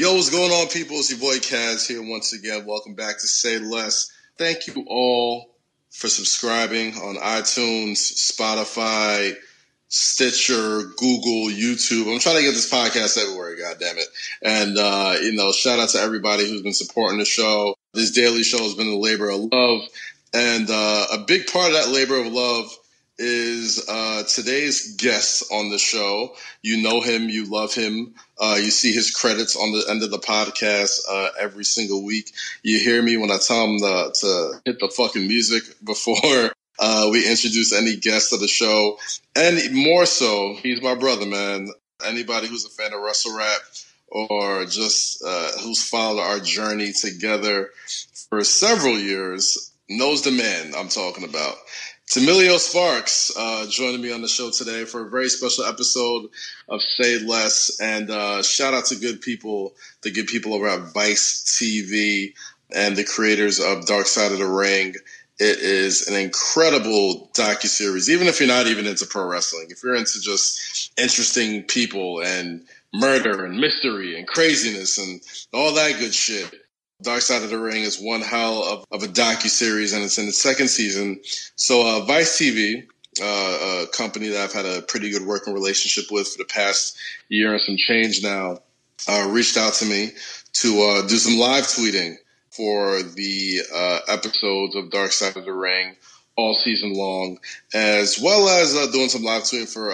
Yo, what's going on, people? It's your boy Kaz here once again. Welcome back to Say Less. Thank you all for subscribing on iTunes, Spotify, Stitcher, Google, YouTube. I'm trying to get this podcast everywhere, God damn it. And, uh, you know, shout out to everybody who's been supporting the show. This daily show has been a labor of love. And uh, a big part of that labor of love is uh, today's guest on the show. You know him, you love him. Uh, you see his credits on the end of the podcast uh, every single week. You hear me when I tell him to, to hit the fucking music before uh, we introduce any guest to the show. And more so, he's my brother, man. Anybody who's a fan of Wrestle Rap or just uh, who's followed our journey together for several years knows the man I'm talking about. Emilio Sparks uh, joining me on the show today for a very special episode of Say Less. And uh, shout out to good people, the good people over at Vice TV and the creators of Dark Side of the Ring. It is an incredible docu series. Even if you're not even into pro wrestling, if you're into just interesting people and murder and mystery and craziness and all that good shit, Dark Side of the Ring is one hell of, of a docu series, and it's in the second season. So, uh, Vice TV, uh, a company that I've had a pretty good working relationship with for the past year and some change now, uh, reached out to me to uh, do some live tweeting for the uh, episodes of Dark Side of the Ring all season long, as well as uh, doing some live tweeting for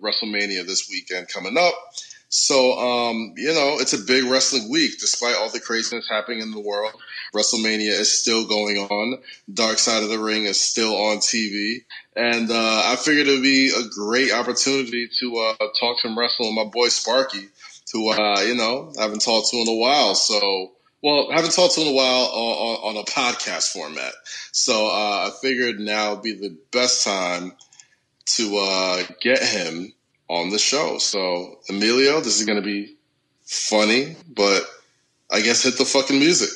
WrestleMania this weekend coming up. So, um, you know, it's a big wrestling week. Despite all the craziness happening in the world, WrestleMania is still going on. Dark Side of the Ring is still on TV. And uh, I figured it would be a great opportunity to uh, talk some wrestling with my boy Sparky, who, uh, you know, I haven't talked to in a while. So, well, I haven't talked to in a while on, on, a podcast format. So uh, I figured now would be the best time to uh, get him on the show. So, Emilio, this is going to be funny, but I guess hit the fucking music.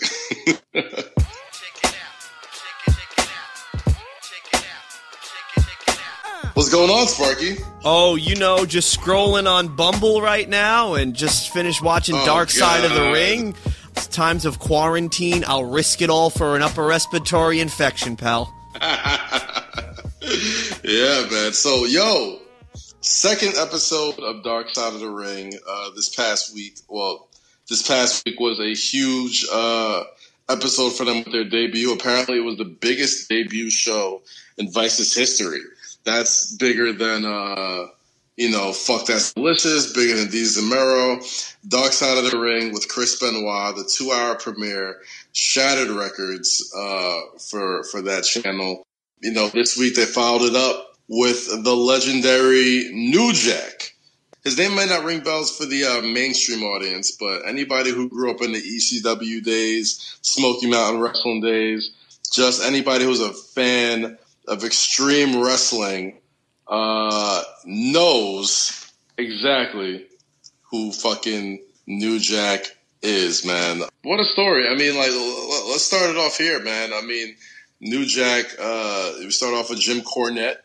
What's going on, Sparky? Oh, you know, just scrolling on Bumble right now and just finished watching oh, Dark God. Side of the Ring. It's times of quarantine. I'll risk it all for an upper respiratory infection, pal. yeah, man. So, yo, second episode of Dark Side of the Ring uh, this past week. Well, this past week was a huge uh, episode for them with their debut. Apparently, it was the biggest debut show in Vice's history. That's bigger than, uh, you know, Fuck That's Delicious, bigger than Desus and Mero. Dark Side of the Ring with Chris Benoit, the two hour premiere, shattered records uh, for, for that channel. You know, this week they followed it up with the legendary New Jack. His name might not ring bells for the uh, mainstream audience, but anybody who grew up in the ECW days, Smoky Mountain Wrestling days, just anybody who's a fan of extreme wrestling uh, knows exactly who fucking New Jack is, man. What a story. I mean, like, let's start it off here, man. I mean, New Jack, uh, we start off with Jim Cornette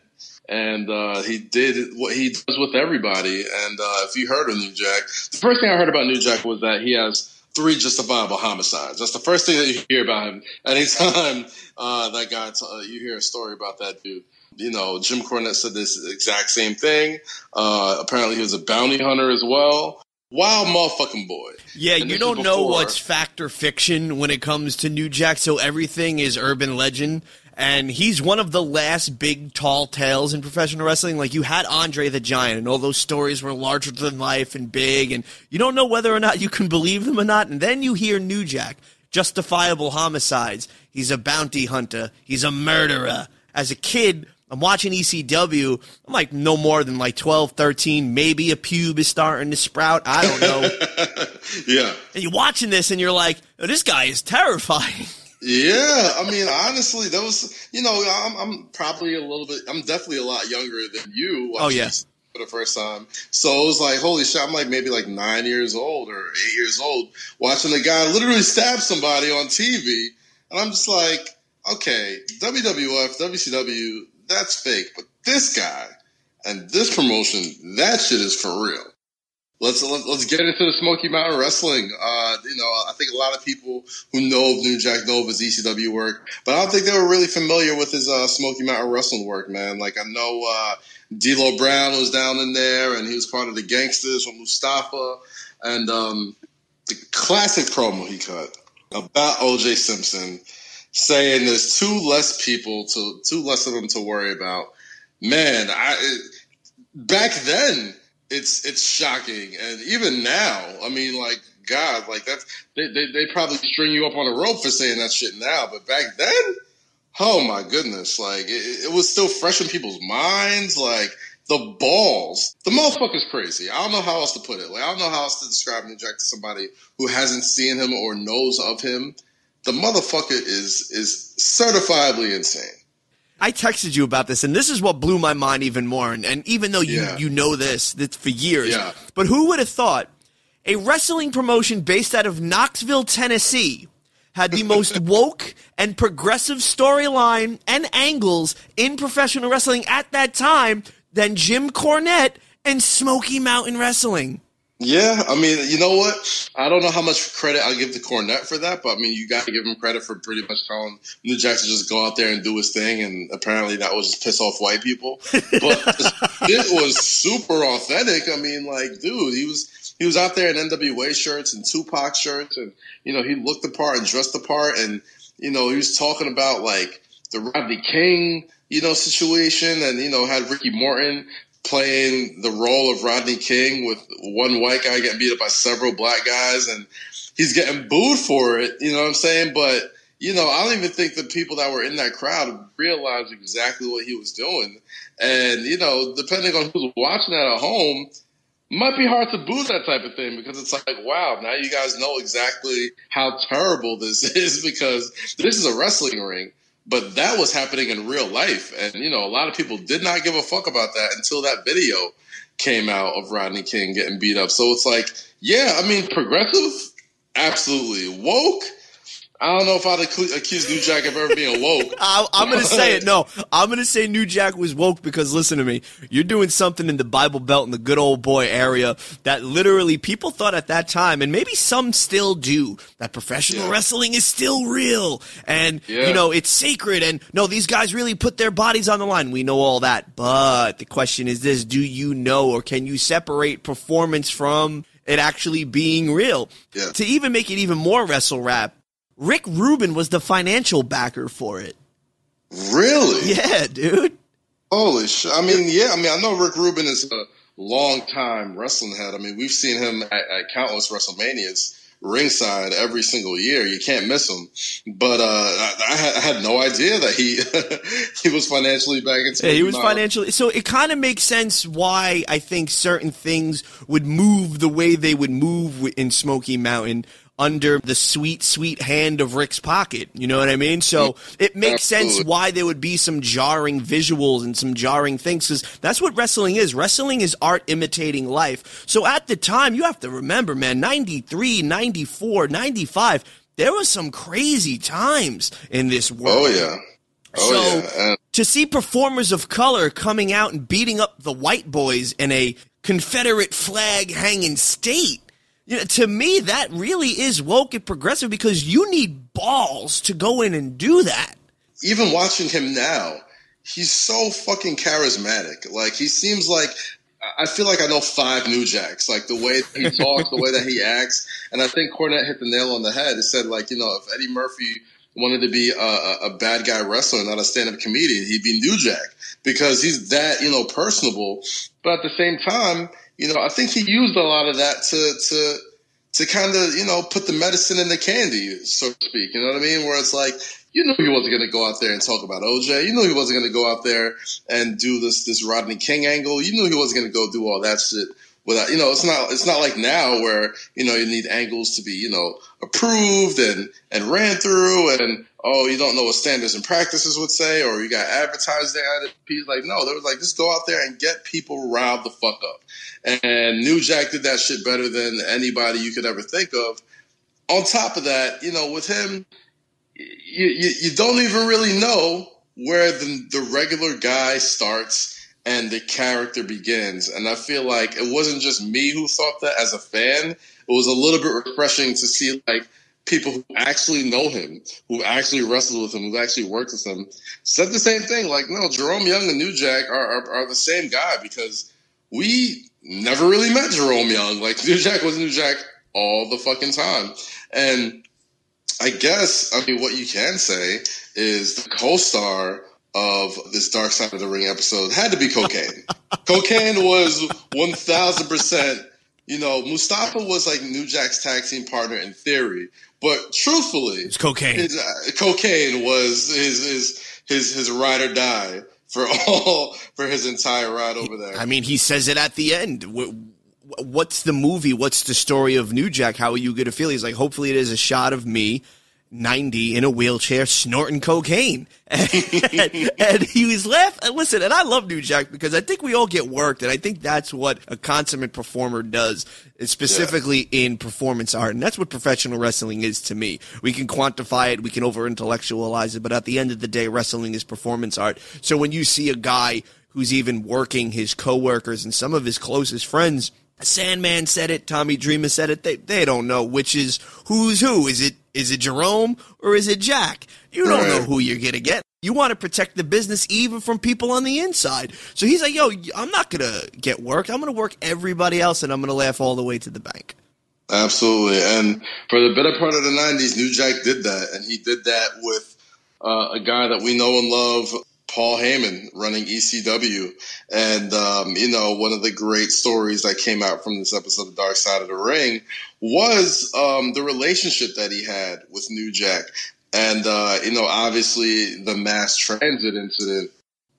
and uh, he did what he does with everybody. And uh, if you heard of New Jack, the first thing I heard about New Jack was that he has three justifiable homicides. That's the first thing that you hear about him. Anytime uh, that guy, t- uh, you hear a story about that dude. You know, Jim Cornette said this exact same thing. Uh, apparently, he was a bounty hunter as well. Wild motherfucking boy. Yeah, and you don't know what's fact or fiction when it comes to New Jack, so everything is urban legend and he's one of the last big tall tales in professional wrestling. Like you had Andre the Giant, and all those stories were larger than life and big, and you don't know whether or not you can believe them or not. And then you hear New Jack, justifiable homicides. He's a bounty hunter. He's a murderer. As a kid, I'm watching ECW. I'm like no more than like 12, 13. Maybe a pube is starting to sprout. I don't know. yeah. And you're watching this and you're like, oh, this guy is terrifying. Yeah, I mean, honestly, those, you know, I'm, I'm, probably a little bit, I'm definitely a lot younger than you. Oh, yes. For the first time. So it was like, holy shit, I'm like maybe like nine years old or eight years old watching a guy literally stab somebody on TV. And I'm just like, okay, WWF, WCW, that's fake. But this guy and this promotion, that shit is for real. Let's let's get into the Smoky Mountain Wrestling. Uh, you know, I think a lot of people who know of New Jack know of his ECW work, but I don't think they were really familiar with his uh, Smoky Mountain Wrestling work, man. Like I know uh, D'Lo Brown was down in there, and he was part of the Gangstas from Mustafa, and um, the classic promo he cut about OJ Simpson, saying there's two less people to two less of them to worry about. Man, I back then it's it's shocking, and even now, I mean, like God, like that's they, they they probably string you up on a rope for saying that shit now, but back then, oh my goodness, like it, it was still fresh in people's minds, like the balls. The motherfucker's crazy. I don't know how else to put it. Like I don't know how else to describe New Jack to somebody who hasn't seen him or knows of him. The motherfucker is is certifiably insane. I texted you about this, and this is what blew my mind even more. And, and even though you, yeah. you know this that's for years, yeah. but who would have thought a wrestling promotion based out of Knoxville, Tennessee, had the most woke and progressive storyline and angles in professional wrestling at that time than Jim Cornette and Smoky Mountain Wrestling? Yeah, I mean, you know what? I don't know how much credit I'll give to Cornette for that, but I mean, you got to give him credit for pretty much telling New Jack to just go out there and do his thing, and apparently that was just piss off white people. But it was super authentic. I mean, like, dude, he was he was out there in NWA shirts and Tupac shirts, and you know, he looked the part and dressed the part, and you know, he was talking about like the Rodney King you know, situation and, you know, had Ricky Morton playing the role of Rodney King with one white guy getting beat up by several black guys, and he's getting booed for it. You know what I'm saying? But you know, I don't even think the people that were in that crowd realized exactly what he was doing. And you know, depending on who's watching that at home, might be hard to boo that type of thing because it's like, wow, now you guys know exactly how terrible this is because this is a wrestling ring. But that was happening in real life. And, you know, a lot of people did not give a fuck about that until that video came out of Rodney King getting beat up. So it's like, yeah, I mean, progressive, absolutely. Woke, I don't know if I'd accuse New Jack of ever being woke. I, am going to say it. No, I'm going to say New Jack was woke because listen to me. You're doing something in the Bible Belt in the good old boy area that literally people thought at that time, and maybe some still do, that professional yeah. wrestling is still real and yeah. you know it's sacred. And no, these guys really put their bodies on the line. We know all that, but the question is this: Do you know, or can you separate performance from? It actually being real. Yeah. To even make it even more wrestle rap, Rick Rubin was the financial backer for it. Really? Yeah, dude. Holy shit. I mean, yeah, I mean, I know Rick Rubin is a long time wrestling head. I mean, we've seen him at, at countless WrestleManias ringside every single year. You can't miss him. But uh, I, I, had, I, had, no idea that he he was financially back into. Yeah, he was financially. So it kind of makes sense why I think certain things would move the way they would move in Smoky Mountain under the sweet, sweet hand of Rick's pocket. You know what I mean? So it makes sense why there would be some jarring visuals and some jarring things because that's what wrestling is. Wrestling is art imitating life. So at the time, you have to remember, man, 93, 94, 95, there was some crazy times in this oh, world. Oh, yeah. Oh, so yeah. to see performers of color coming out and beating up the white boys in a Confederate flag hanging state you know, to me, that really is woke and progressive because you need balls to go in and do that. Even watching him now, he's so fucking charismatic. Like he seems like I feel like I know five New Jacks. Like the way he talks, the way that he acts, and I think Cornette hit the nail on the head. It said like you know if Eddie Murphy wanted to be a, a bad guy wrestler, not a stand-up comedian, he'd be New Jack because he's that you know personable. But at the same time you know, I think he used a lot of that to to to kind of you know put the medicine in the candy, so to speak. You know what I mean? Where it's like you knew he wasn't going to go out there and talk about OJ. You knew he wasn't going to go out there and do this this Rodney King angle. You knew he wasn't going to go do all that shit without you know it's not it's not like now where you know you need angles to be you know approved and and ran through and oh you don't know what standards and practices would say or you got advertised at it like no they was like just go out there and get people riled the fuck up and New Jack did that shit better than anybody you could ever think of on top of that you know with him you, you, you don't even really know where the, the regular guy starts and the character begins. And I feel like it wasn't just me who thought that as a fan. It was a little bit refreshing to see like people who actually know him, who actually wrestled with him, who actually worked with him, said the same thing. Like, no, Jerome Young and New Jack are, are, are the same guy because we never really met Jerome Young. Like, New Jack was New Jack all the fucking time. And I guess, I mean, what you can say is the co star of this Dark Side of the Ring episode had to be cocaine. cocaine was 1000%. You know, Mustafa was like New Jack's tag team partner in theory, but truthfully, it's cocaine. His, uh, cocaine was his his his his ride or die for all for his entire ride over there. I mean, he says it at the end. What's the movie? What's the story of New Jack? How are you going to feel? He's like, hopefully, it is a shot of me 90 in a wheelchair snorting cocaine. and, and, he was laughing. Listen, and I love New Jack because I think we all get worked, and I think that's what a consummate performer does, specifically yeah. in performance art. And that's what professional wrestling is to me. We can quantify it, we can over intellectualize it, but at the end of the day, wrestling is performance art. So when you see a guy who's even working his coworkers and some of his closest friends, Sandman said it, Tommy Dreamer said it, they, they don't know which is who's who. Is it is it Jerome or is it Jack? You don't know who you're going to get. You want to protect the business even from people on the inside. So he's like, yo, I'm not going to get work. I'm going to work everybody else and I'm going to laugh all the way to the bank. Absolutely. And for the better part of the 90s, New Jack did that. And he did that with uh, a guy that we know and love, Paul Heyman running ECW. And, um, you know, one of the great stories that came out from this episode of Dark Side of the Ring was um, the relationship that he had with New Jack. And, uh, you know, obviously the mass transit incident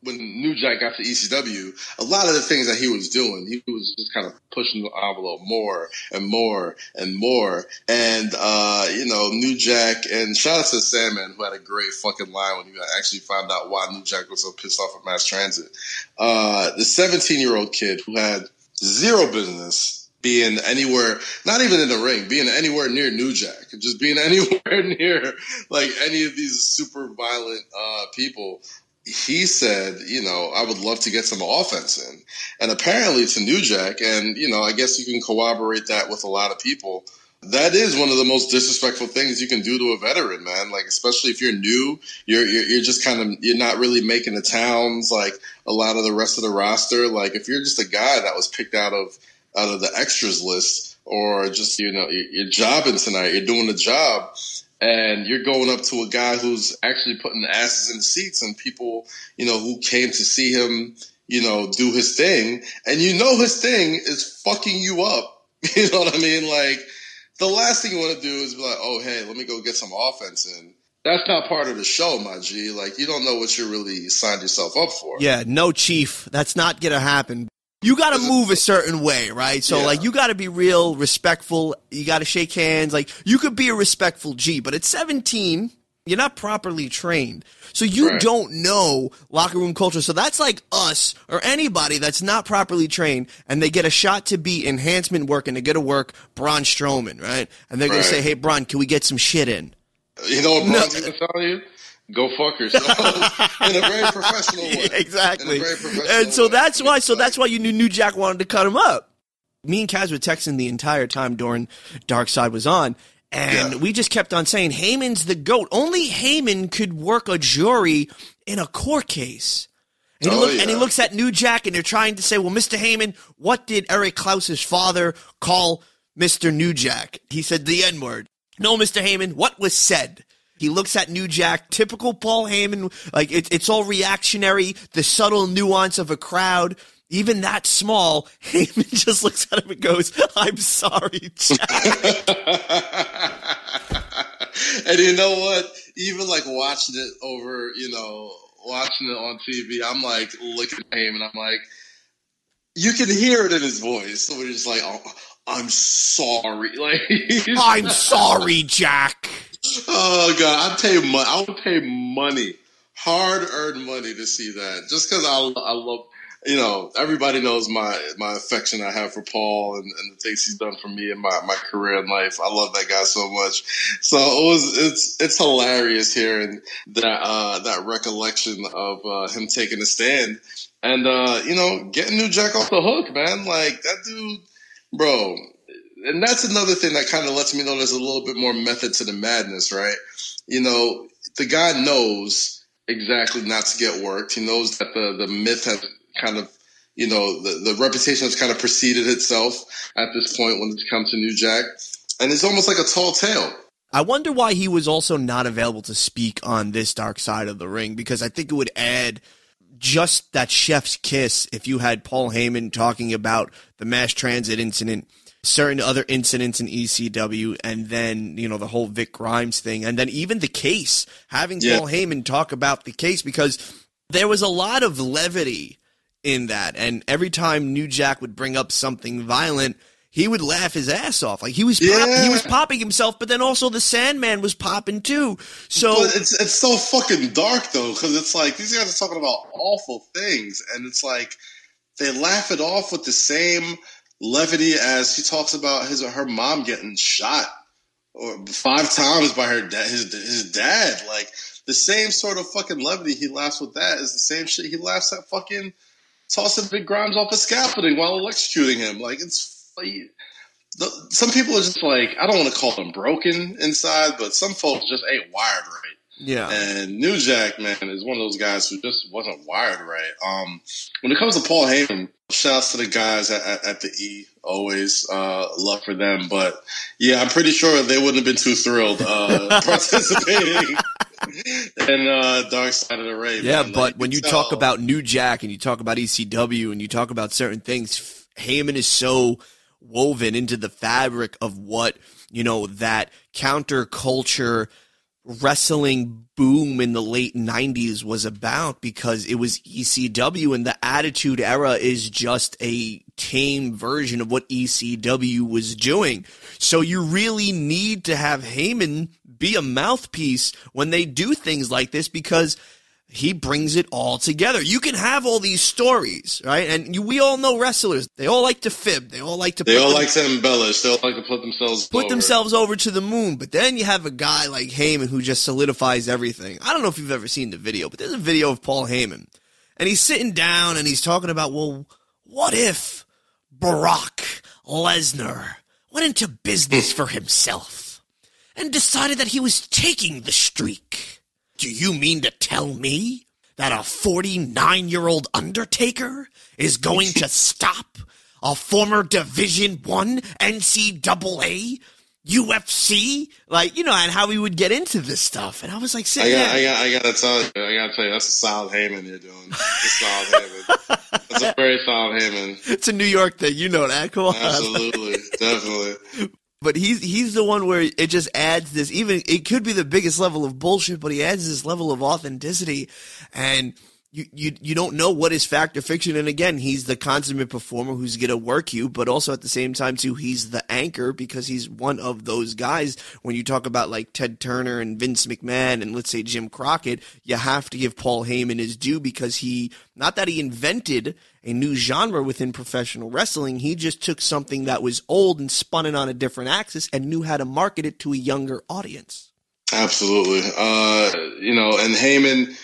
when New Jack got to ECW, a lot of the things that he was doing, he was just kind of pushing the envelope more and more and more. And, uh, you know, New Jack and shout out to Sandman, who had a great fucking line when he actually found out why New Jack was so pissed off at mass transit. Uh, the 17 year old kid who had zero business being anywhere, not even in the ring, being anywhere near New Jack, just being anywhere near like any of these super violent uh, people he said, you know, I would love to get some offense in. And apparently to New Jack, and, you know, I guess you can corroborate that with a lot of people. That is one of the most disrespectful things you can do to a veteran, man. Like, especially if you're new, you're, you're, you're just kind of, you're not really making the towns like a lot of the rest of the roster. Like, if you're just a guy that was picked out of, out of the extras list or just, you know, you're, jobbing tonight, you're doing the job and you're going up to a guy who's actually putting asses in seats and people, you know, who came to see him, you know, do his thing, and you know his thing is fucking you up. You know what I mean? Like the last thing you want to do is be like, oh hey, let me go get some offense in. That's not part of the show, my G. Like you don't know what you really signed yourself up for. Yeah, no, Chief, that's not gonna happen you got to move a certain way, right? So yeah. like you got to be real respectful. You got to shake hands. Like you could be a respectful G, but at 17, you're not properly trained. So you right. don't know locker room culture. So that's like us or anybody that's not properly trained and they get a shot to be enhancement work and they get to work Braun Strowman, right? And they're right. going to say, "Hey Braun, can we get some shit in?" You know what Braun's no. going to tell you? Go fuck yourself in a very professional way. exactly. Professional and so way. that's why. So that's why you knew New Jack wanted to cut him up. Me and Kaz were texting the entire time during Dark Side was on, and yeah. we just kept on saying Heyman's the goat. Only Heyman could work a jury in a court case. And, he, oh, look, yeah. and he looks at New Jack, and they're trying to say, "Well, Mr. Heyman, what did Erich Kulas's father call Mr. New Jack?" He said the N word. No, Mr. Heyman, what was said? He looks at New Jack, typical Paul Heyman. Like it, it's all reactionary, the subtle nuance of a crowd. Even that small, Heyman just looks at him and goes, "I'm sorry, Jack." and you know what? Even like watching it over, you know, watching it on TV, I'm like looking at him and I'm like, you can hear it in his voice. So we're just like, oh, I'm sorry. Like, I'm sorry, Jack. Oh god, I'd pay money. I would pay money, hard earned money to see that. Just because I, I love, you know, everybody knows my my affection I have for Paul and, and the things he's done for me in my, my career in life. I love that guy so much. So it was it's it's hilarious hearing that uh, that recollection of uh, him taking a stand and uh, you know, getting New Jack off the hook, man. Like that dude, bro. And that's another thing that kind of lets me know there's a little bit more method to the madness, right? You know, the guy knows exactly not to get worked. He knows that the the myth has kind of you know, the, the reputation has kind of preceded itself at this point when it comes to New Jack. And it's almost like a tall tale. I wonder why he was also not available to speak on this dark side of the ring because I think it would add just that chef's kiss if you had Paul Heyman talking about the mass transit incident, certain other incidents in ECW, and then, you know, the whole Vic Grimes thing, and then even the case, having yeah. Paul Heyman talk about the case because there was a lot of levity in that. And every time New Jack would bring up something violent, he would laugh his ass off. Like he was yeah. pop- he was popping himself, but then also the Sandman was popping too. So but it's it's so fucking dark though, because it's like these guys are talking about awful things, and it's like they laugh it off with the same levity as he talks about his or her mom getting shot or five times by her dad, his his dad. Like the same sort of fucking levity he laughs with that is the same shit he laughs at fucking tossing Vic Grimes off a scaffolding while electrocuting him. Like it's like, the, some people are just like I don't want to call them broken inside, but some folks just ain't wired right. Yeah. And New Jack, man, is one of those guys who just wasn't wired right. Um, when it comes to Paul Heyman, shouts to the guys at, at, at the E. Always uh, love for them, but yeah, I'm pretty sure they wouldn't have been too thrilled uh, participating and uh, Dark Side of the Ring. Yeah, man. but like, when you tell. talk about New Jack and you talk about ECW and you talk about certain things, Heyman is so woven into the fabric of what you know that counterculture wrestling boom in the late 90s was about because it was ECW and the Attitude Era is just a tame version of what ECW was doing. So you really need to have Heyman be a mouthpiece when they do things like this because he brings it all together. You can have all these stories, right? And you, we all know wrestlers. They all like to fib. They all like to. They all them, like to embellish. They all like to put themselves put over. themselves over to the moon. But then you have a guy like Heyman who just solidifies everything. I don't know if you've ever seen the video, but there's a video of Paul Heyman, and he's sitting down and he's talking about, well, what if Brock Lesnar went into business hmm. for himself? and decided that he was taking the streak. Do you mean to tell me that a 49 year old Undertaker is going to stop a former Division 1 NCAA UFC, like you know, and how we would get into this stuff. And I was like, I got, I got, I got to tell you, I got to tell you, that's a solid Heyman you're doing. That's a solid Heyman. That's a very solid Heyman. It's a New York thing, you know that. Come on, absolutely, definitely. But he's he's the one where it just adds this. Even it could be the biggest level of bullshit, but he adds this level of authenticity, and you, you you don't know what is fact or fiction. And again, he's the consummate performer who's going to work you, but also at the same time too, he's the anchor because he's one of those guys. When you talk about like Ted Turner and Vince McMahon and let's say Jim Crockett, you have to give Paul Heyman his due because he not that he invented a new genre within professional wrestling, he just took something that was old and spun it on a different axis and knew how to market it to a younger audience. Absolutely, uh, you know, and Heyman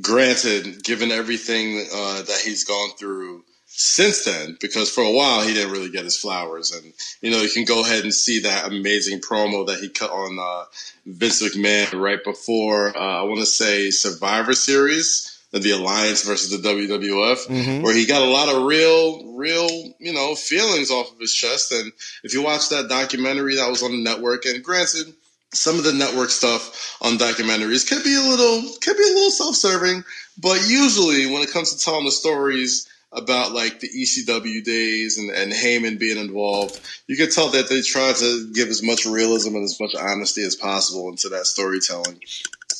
granted, given everything uh, that he's gone through since then, because for a while he didn't really get his flowers, and you know you can go ahead and see that amazing promo that he cut on uh, Vince McMahon right before uh, I want to say Survivor Series. And the Alliance versus the WWF, mm-hmm. where he got a lot of real, real, you know, feelings off of his chest. And if you watch that documentary that was on the network, and granted, some of the network stuff on documentaries can be a little can be a little self-serving, but usually when it comes to telling the stories about like the ECW days and, and Heyman being involved, you can tell that they try to give as much realism and as much honesty as possible into that storytelling.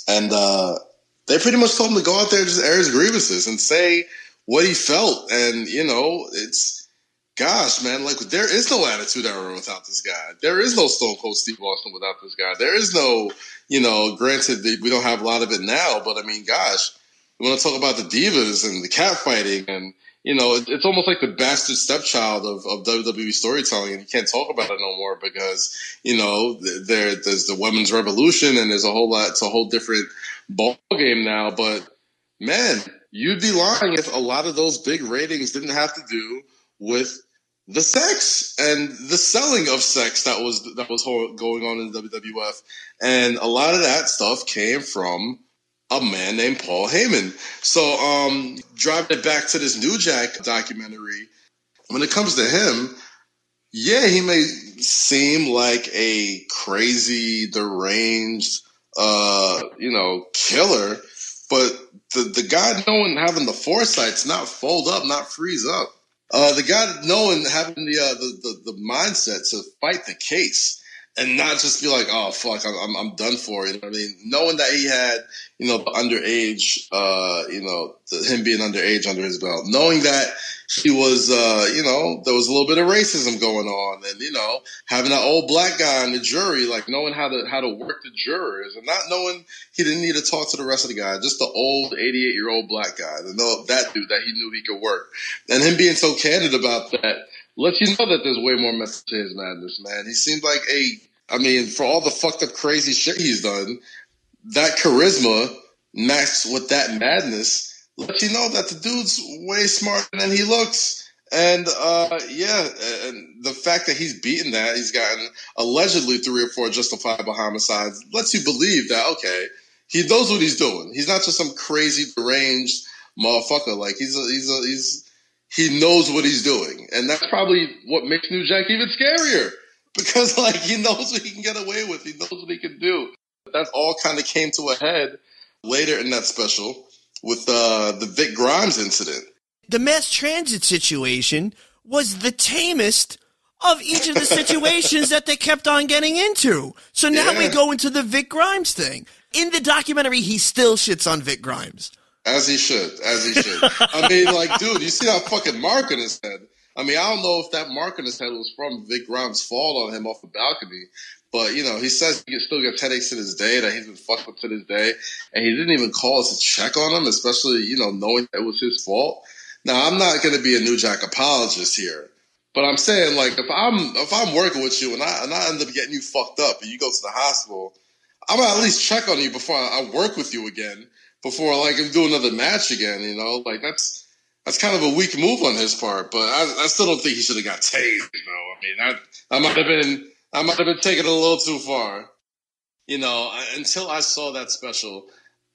And uh, they pretty much told him to go out there and just air his grievances and say what he felt. And, you know, it's gosh, man, like there is no attitude era without this guy. There is no Stone Cold Steve Austin without this guy. There is no, you know, granted we don't have a lot of it now, but I mean, gosh, we want to talk about the divas and the cat fighting and, you know, it's almost like the bastard stepchild of, of WWE storytelling, and you can't talk about it no more because you know there there's the women's revolution, and there's a whole lot. It's a whole different ball game now. But man, you'd be lying if a lot of those big ratings didn't have to do with the sex and the selling of sex that was that was going on in WWF, and a lot of that stuff came from a man named Paul Heyman. So, um, driving it back to this New Jack documentary, when it comes to him, yeah, he may seem like a crazy, deranged, uh, you know, killer, but the the guy knowing having the foresight to not fold up, not freeze up uh, the guy knowing having the, uh, the, the the mindset to fight the case and not just be like, oh fuck, I'm I'm, done for. You know what I mean? Knowing that he had you know the underage, uh, you know the, him being underage under his belt, knowing that he was, uh, you know, there was a little bit of racism going on, and you know, having that old black guy on the jury, like knowing how to how to work the jurors, and not knowing he didn't need to talk to the rest of the guys, just the old eighty eight year old black guy, to know that dude that he knew he could work, and him being so candid about that lets you know that there's way more to his madness, man. He seemed like a, I mean, for all the fucked up crazy shit he's done, that charisma matched with that madness let you know that the dude's way smarter than he looks. And uh, yeah, and the fact that he's beaten that, he's gotten allegedly three or four justifiable homicides, lets you believe that okay, he knows what he's doing. He's not just some crazy deranged motherfucker. Like he's a, he's a, he's he knows what he's doing, and that's probably what makes New Jack even scarier because like he knows what he can get away with. He knows what he can do. That all kind of came to a head later in that special with uh, the Vic Grimes incident. The mass transit situation was the tamest of each of the situations that they kept on getting into. So now yeah. we go into the Vic Grimes thing. In the documentary, he still shits on Vic Grimes. As he should. As he should. I mean, like, dude, you see that fucking mark on his head. I mean, I don't know if that mark on his head was from Vic Grimes' fall on him off the balcony, but you know, he says he still gets headaches to this day. That he's been fucked up to this day, and he didn't even call us to check on him, especially you know knowing that it was his fault. Now, I'm not going to be a New Jack apologist here, but I'm saying like if I'm if I'm working with you and I and I end up getting you fucked up and you go to the hospital, I'm gonna at least check on you before I, I work with you again. Before like him do another match again, you know, like that's that's kind of a weak move on his part. But I, I still don't think he should have got tased. You know, I mean, I, that might have been I might have been taking it a little too far. You know, until I saw that special,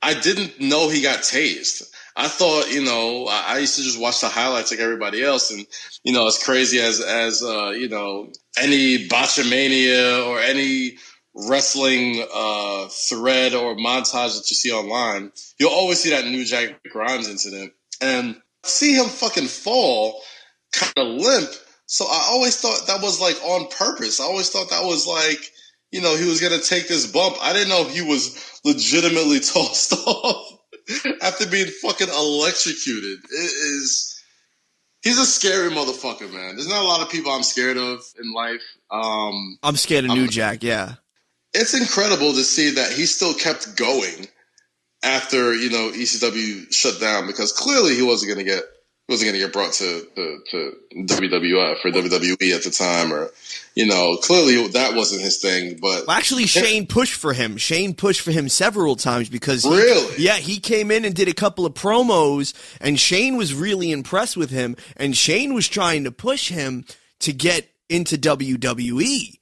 I didn't know he got tased. I thought, you know, I used to just watch the highlights like everybody else, and you know, as crazy as as uh, you know any botchamania or any wrestling uh, thread or montage that you see online, you'll always see that New Jack Grimes incident, and see him fucking fall, kind of limp so I always thought that was like on purpose. I always thought that was like, you know, he was going to take this bump. I didn't know he was legitimately tossed off after being fucking electrocuted. It is, he's a scary motherfucker, man. There's not a lot of people I'm scared of in life. Um, I'm scared of New I'm, Jack, yeah. It's incredible to see that he still kept going after, you know, ECW shut down because clearly he wasn't going to get wasn't going to get brought to, to, to WWF or WWE at the time, or you know, clearly that wasn't his thing. But well, actually, Shane pushed for him. Shane pushed for him several times because he, really, yeah, he came in and did a couple of promos, and Shane was really impressed with him, and Shane was trying to push him to get into WWE.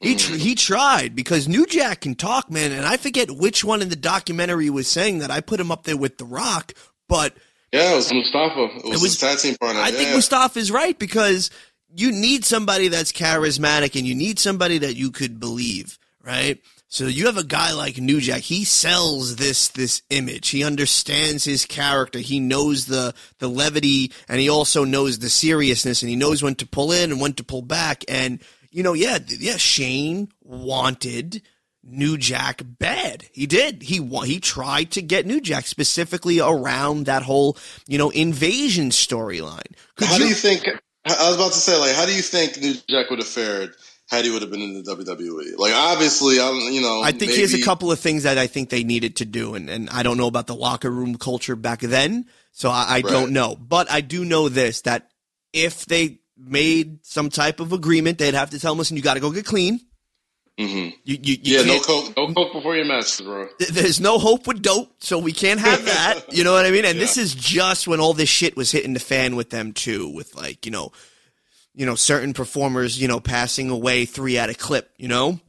He tr- he tried because New Jack can talk, man, and I forget which one in the documentary was saying that. I put him up there with The Rock, but yeah, it was Mustafa. It was, it was tag team partner. I yeah. think Mustafa is right because you need somebody that's charismatic and you need somebody that you could believe, right? So you have a guy like New Jack. He sells this this image. He understands his character. He knows the the levity, and he also knows the seriousness, and he knows when to pull in and when to pull back. And you know, yeah, yeah. Shane wanted New Jack bad. He did. He he tried to get New Jack specifically around that whole you know invasion storyline. How you, do you think? I was about to say like, how do you think New Jack would have fared? had he would have been in the WWE. Like obviously, I'm you know. I think maybe... here's a couple of things that I think they needed to do, and, and I don't know about the locker room culture back then, so I, I right. don't know. But I do know this: that if they made some type of agreement, they'd have to tell him, "Listen, you got to go get clean." Mm-hmm. You, you, you yeah, no coke, no coke before your matches, bro. th- there's no hope with dope, so we can't have that. You know what I mean? And this is just when all this shit was hitting the fan with them too, with like you know, you know, certain performers, you know, passing away three at a clip. You know,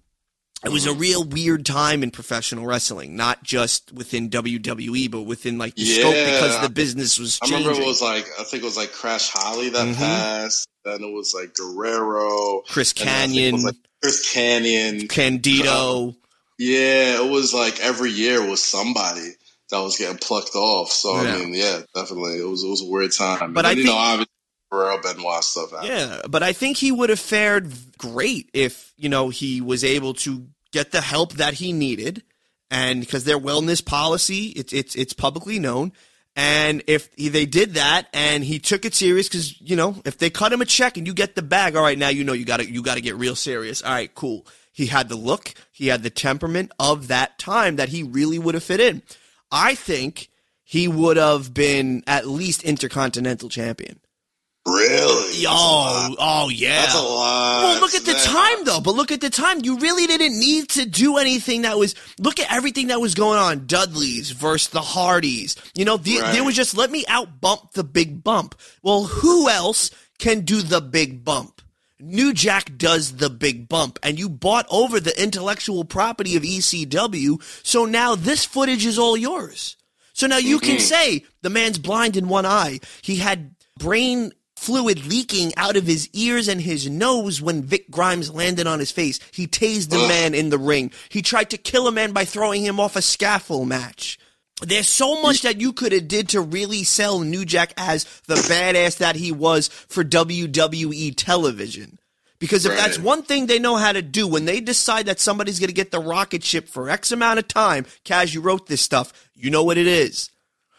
it was Mm-hmm. a real weird time in professional wrestling, not just within WWE, but within like the scope because the business was I changing. remember it was like I think it was like Crash Holly that Mhm. passed. Then it was like Guerrero, Chris and then I think it Canyon, like, Chris Canyon. Candido. Yeah, it was like every year was somebody that was getting plucked off. So Yeah. I mean, yeah, definitely, it was it was a weird time. But And I then, you think- know, obviously, Guerrero Benoit stuff. happened. Yeah, but I think he would have fared great if, you know, he was able to get the help that he needed and because their wellness policy, it's it's it's publicly known. And if he, they did that and he took it serious cuz you know, if they cut him a check and you get the bag, all right, now you know you got to you got to get real serious. All right, cool. He had the look, he had the temperament of that time that he really would have fit in. I think he would have been at least intercontinental champion. Really? Oh, oh yeah. That's a lot. Well, look at the time though. But look at the time. You really didn't need to do anything that was. Look at everything that was going on. Dudley's versus the Hardys. You know, the, Right. they was just let me out bump the big bump. Well, who else can do the big bump? New Jack does the big bump, and you bought over the intellectual property of ECW. So now this footage is all yours. So now you can mm-hmm. say the man's blind in one eye. He had brain fluid leaking out of his ears and his nose when Vic Grimes landed on his face. He tased a man in the ring. He tried to kill a man by throwing him off a scaffold match. There's so much that you could have did to really sell New Jack as the badass that he was for WWE television. Because if that's one thing they know how to do, when they decide that somebody's going to get the rocket ship for X amount of time, Kaz, you wrote this stuff, you know what it is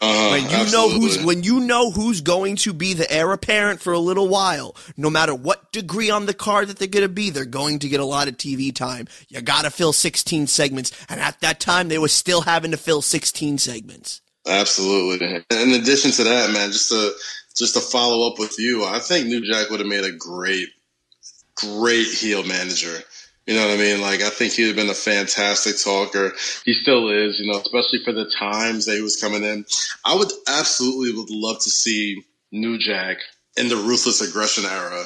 Uh-huh, when you know who's when you know who's going to be the heir apparent for a little while no matter what degree on the card that they're going to be they're going to get a lot of tv time you gotta fill 16 segments and at that time they were still having to fill 16 segments Absolutely. In addition to that, man, just to just to follow up with you, I think New Jack would have made a great, great heel manager. You know what I mean? Like I think he'd have been a fantastic talker. He still is, you know, especially for the times that he was coming in. I would absolutely would love to see New Jack in the ruthless aggression era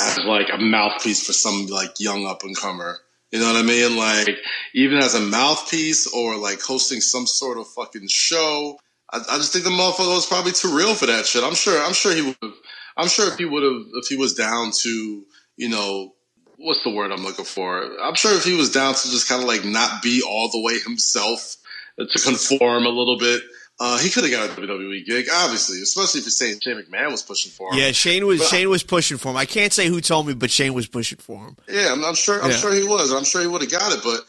as like a mouthpiece for some like young up and comer. You know what I mean? Like even as a mouthpiece or like hosting some sort of fucking show. I, I just think the motherfucker was probably too real for that shit. I'm sure. I'm sure he would. have I'm sure if he would have, if he was down to, you know, what's the word I'm looking for? I'm sure if he was down to just kind of like not be all the way himself, uh, to conform a little bit, uh, he could have got a WWE gig, obviously, especially if you're saying Shane McMahon was pushing for him. yeah shane was But- shane was pushing for him i can't say who told me but shane was pushing for him Yeah, I'm, I'm sure. I'm Yeah. sure he was. I'm sure he would have got it. But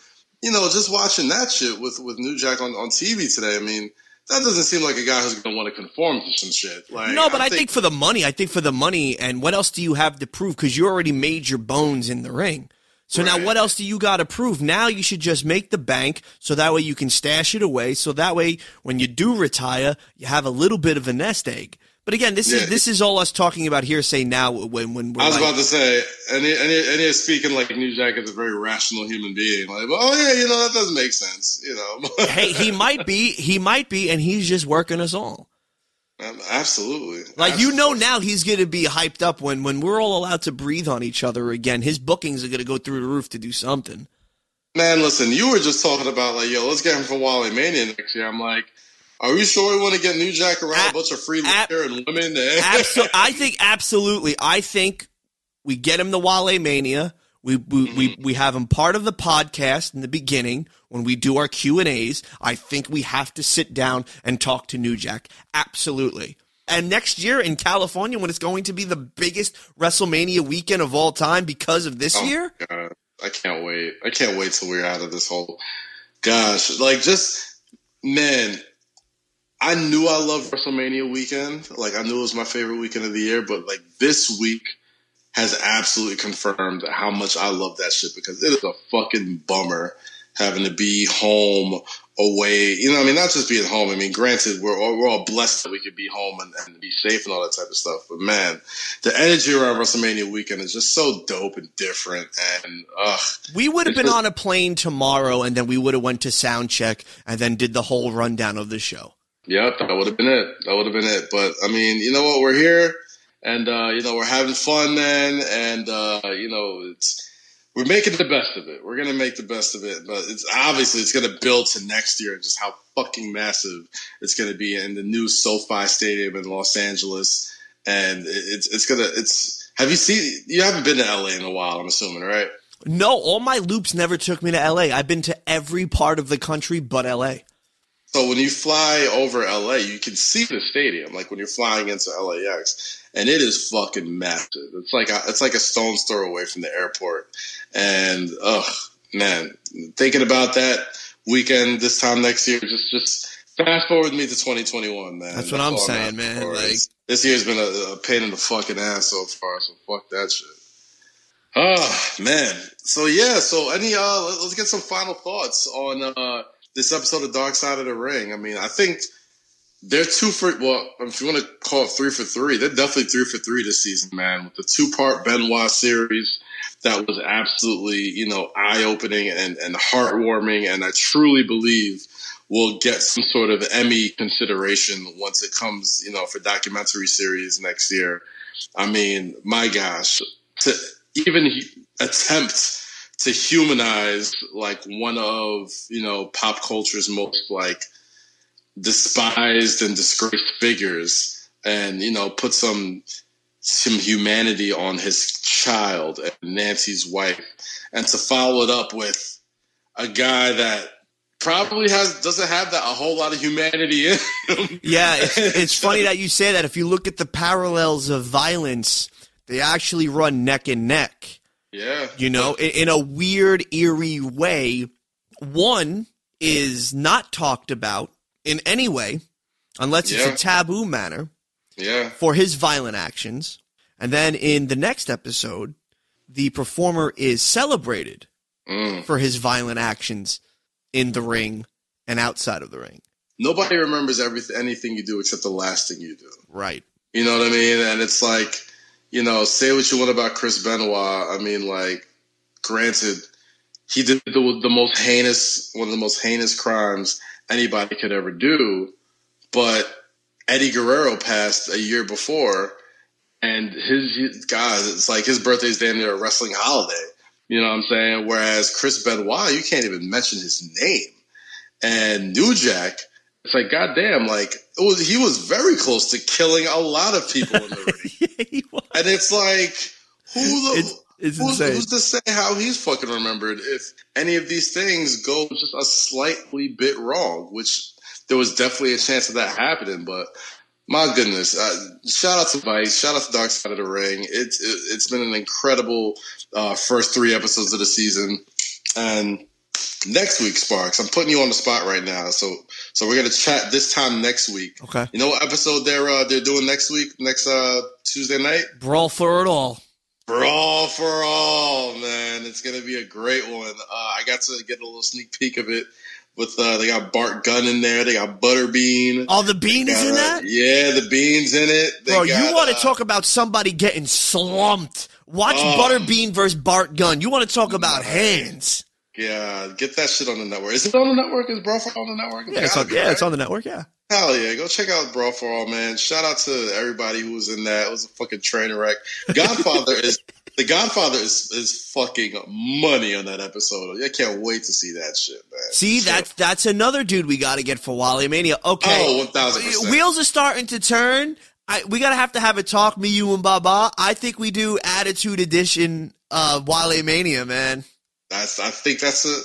you know, just watching that shit with with New Jack on, on TV today, I mean, that doesn't seem like a guy who's going to want to conform to some shit. Like, no but I think for the money i think for the money and what else do you have to prove because you already made your bones in the ring so now what else do you got to prove? Now you should just make the bank so that way you can stash it away. So that way when you do retire, you have a little bit of a nest egg. But again, this Yeah. is this is all us talking about hearsay now when when we're I was like, about to say, and he, and, he, and he is speaking like New Jack is a very rational human being. Like, oh yeah, you know that doesn't make sense. You know, hey, he might be, he might be, and he's just working us all. Um, absolutely. Like you know now he's gonna be hyped up when when we're all allowed to breathe on each other again. His bookings are gonna go through the roof to do something. Man, listen, you were just talking about like, yo, let's get him for Wally Mania next year. I'm like, are we sure we want to get New Jack around a bunch of free ab- and women? Abso- I think absolutely. I think we get him the Wale Mania. We we, we mm-hmm. we have him part of the podcast in the beginning when we do our Q and A's. I think we have to sit down and talk to New Jack. Absolutely. And next year in California, when it's going to be the biggest WrestleMania weekend of all time because of this Oh, year, God, I can't wait. I can't wait till we're out of this whole. Gosh, like just man, I knew I loved WrestleMania weekend. Like I knew it was my favorite weekend of the year, but like this week has absolutely confirmed how much I love that shit because it is a fucking bummer having to be home away. You know, I mean, not just being home. I mean, granted, we're all, we're all blessed that we could be home and, and be safe and all that type of stuff. But man, the energy around WrestleMania weekend is just so dope and different. And ugh, we would have been on a plane tomorrow, and then we would have went to sound check and then did the whole rundown of the show. Yep, that would have been it. That would have been it. But I mean, you know what? We're here, and uh, you know we're having fun, man. And uh, you know it's we're making the best of it. We're gonna make the best of it, but it's obviously it's gonna build to next year and just how fucking massive it's gonna be in the new SoFi Stadium in Los Angeles, and it's it's gonna it's. Have you seen? You haven't been to LA in a while, I'm assuming, right? No, all my loops never took me to LA. I've been to every part of the country but LA. So when you fly over LA, you can see the stadium, like when you're flying into LAX, and it is fucking massive. It's like a, it's like a stone's throw away from the airport. And oh man, thinking about that weekend this time next year, just just fast forward me to 2021, man. That's what That's I'm saying, man. Like this year's been a, a pain in the fucking ass so far, so fuck that shit. Oh man. So yeah. So any uh, let's get some final thoughts on uh this episode of Dark Side of the Ring. I mean, I think they're two for well, if you want to call it three for three, they're definitely three for three this season, man. With the two part Benoit series that was absolutely, you know, eye opening and, and heartwarming, and I truly believe will get some sort of Emmy consideration once it comes, you know, for documentary series next year. I mean, my gosh, to even attempt to humanize like one of you know pop culture's most like despised and disgraced figures and you know put some some humanity on his child and Nancy's wife and to follow it up with a guy that probably has doesn't have that a whole lot of humanity in him. Yeah, it's, it's funny that you say that. If you look at the parallels of violence, they actually run neck and neck. Yeah. You know, in, in a weird, eerie way. One is not talked about in any way, unless it's a taboo manner. Yeah. For his violent actions. And then in the next episode, the performer is celebrated mm. for his violent actions in the ring and outside of the ring. Nobody remembers everything, anything you do except the last thing you do. Right. You know what I mean? And it's like you know, say what you want about Chris Benoit. I mean, like, granted, he did the, the most heinous, one of the most heinous crimes anybody could ever do. But Eddie Guerrero passed a year before, and his, his God, it's like his birthday's damn near a wrestling holiday. You know what I'm saying? Whereas Chris Benoit, you can't even mention his name. And New Jack, it's like, goddamn, like it was, he was very close to killing a lot of people in the ring. yeah, and it's like, who the it's, it's who's, who's, to say how he's fucking remembered if any of these things go just a slightly bit wrong? Which there was definitely a chance of that happening, but my goodness, uh, shout out to Vice, shout out to Dark Side of the Ring. It's it, has been an incredible uh, first three episodes of the season, and next week, Sparks. I'm putting you on the spot right now, so so we're gonna chat this time next week. Okay. You know what episode they're uh, they're doing next week, next uh, Tuesday night? Brawl for it all. Brawl for all, man. It's gonna be a great one. Uh, I got to get a little sneak peek of it. With uh, they got Bart Gunn in there, they got Butterbean. All the bean got, is in that. Yeah, the beans in it. They Bro, got, you want to uh, talk about somebody getting slumped? Watch oh. Butterbean versus Bart Gunn. You want to talk about hands? Yeah, get that shit on the network. Is it on the network? Is Brawl for All on the network? yeah, it's on, yeah, it's on the network. Yeah. Hell yeah, go check out Brawl for All, man. Shout out to everybody who was in that. It was a fucking train wreck. Godfather is the Godfather is is fucking money on that episode. I can't wait to see that shit, man. See, that's that's another dude we got to get for Wally Mania. Okay, oh, one thousand Wheels are starting to turn. I, we gotta have to have a talk, me, you, and Baba. I think we do Attitude Edition uh, Wale Mania, man. That's I think that's a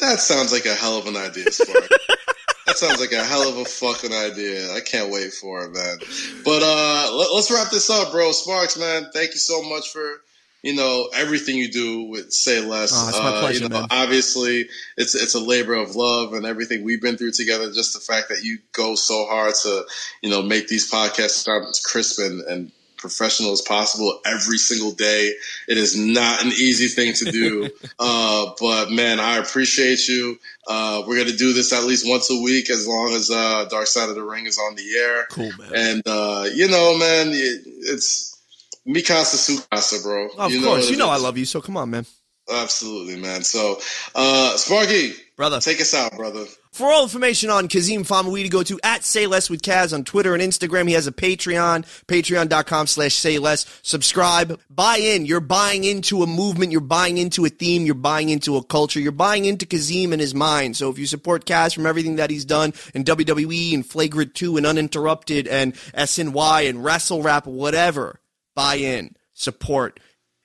that sounds like a hell of an idea, Spark. that sounds like a hell of a fucking idea. I can't wait for it, man. But uh let, us wrap this up, bro. Sparks, man, thank you so much for you know everything you do with Say Less. Oh, it's my pleasure, uh, you know, man. obviously it's it's a labor of love and everything we've been through together. Just the fact that you go so hard to you know make these podcasts crisp and, and professional as possible every single day. It is not an easy thing to do. uh, but man, I appreciate you. Uh, we're going to do this at least once a week as long as uh, Dark Side of the Ring is on the air. Cool, man. And, uh, you know, man, it, it's Mikasa Sukasa, bro. Of you course. Know you know I love you, so come on, man. Absolutely, man. So, uh, Sparky, brother, take us out, brother. For all information on Kazeem Famuyide, go to at Say Less with Kaz on Twitter and Instagram. He has a Patreon, patreon.com slash say less. Subscribe, buy in. You're buying into a movement. You're buying into a theme. You're buying into a culture. You're buying into Kazeem and his mind. So if you support Kaz from everything that he's done in WWE and Flagrant 2 and Uninterrupted and SNY and Wrestle Rap, whatever, buy in, support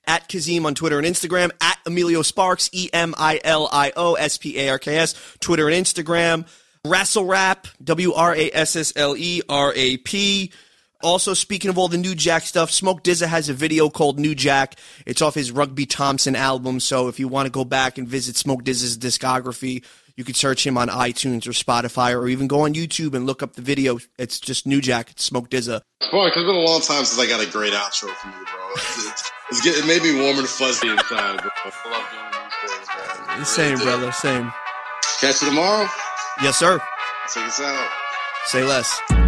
at Kazeem on Twitter and Instagram, at Emilio Sparks, E M I L I O S P A R K S, Twitter and Instagram, Wrestle Rap, W R A S S L E R A P. Also, speaking of all the New Jack stuff, Smoke DZA has a video called New Jack. It's off his Rugby Thompson album. So if you want to go back and visit Smoke DZA's discography, you could search him on iTunes or Spotify or even go on YouTube and look up the video. It's just New Jack. It's Smoke DZA. Boy, it's been a long time since I got a great outro from you, bro. It's, it's, it's getting, it made me warm and fuzzy inside, bro. I love doing these things, man. Same, really brother. Same. Catch you tomorrow. Yes, sir. Take us out. Say less.